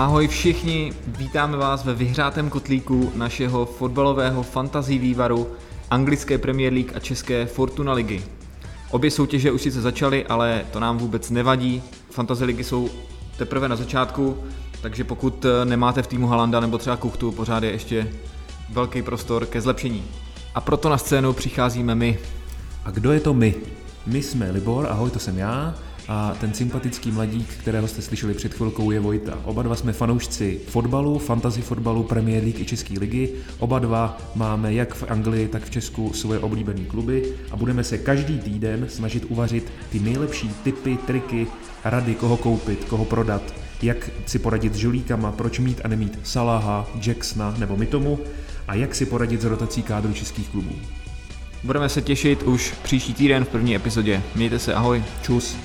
Ahoj všichni, vítáme vás ve vyhrátém kotlíku našeho fotbalového fantasy vývaru anglické Premier League a české Fortuna ligy. Obě soutěže už sice začaly, ale to nám vůbec nevadí. Fantasy ligy jsou teprve na začátku, takže pokud nemáte v týmu Halanda nebo třeba Kuchtu, pořád je ještě velký prostor ke zlepšení. A proto na scénu přicházíme my. A kdo je to my? My jsme Libor, ahoj, to jsem já, a ten sympatický mladík, kterého jste slyšeli před chvilkou, je Vojta. Oba dva jsme fanoušci fotbalu, fantasy fotbalu, Premier League i České ligy. Oba dva máme jak v Anglii, tak v Česku svoje oblíbené kluby a budeme se každý týden snažit uvařit ty nejlepší typy, triky, rady, koho koupit, koho prodat, jak si poradit s žulíkama, proč mít a nemít Salaha, Jacksona nebo Mitomu a jak si poradit s rotací kádru českých klubů. Budeme se těšit už příští týden v první epizodě. Mějte se, ahoj. Čus.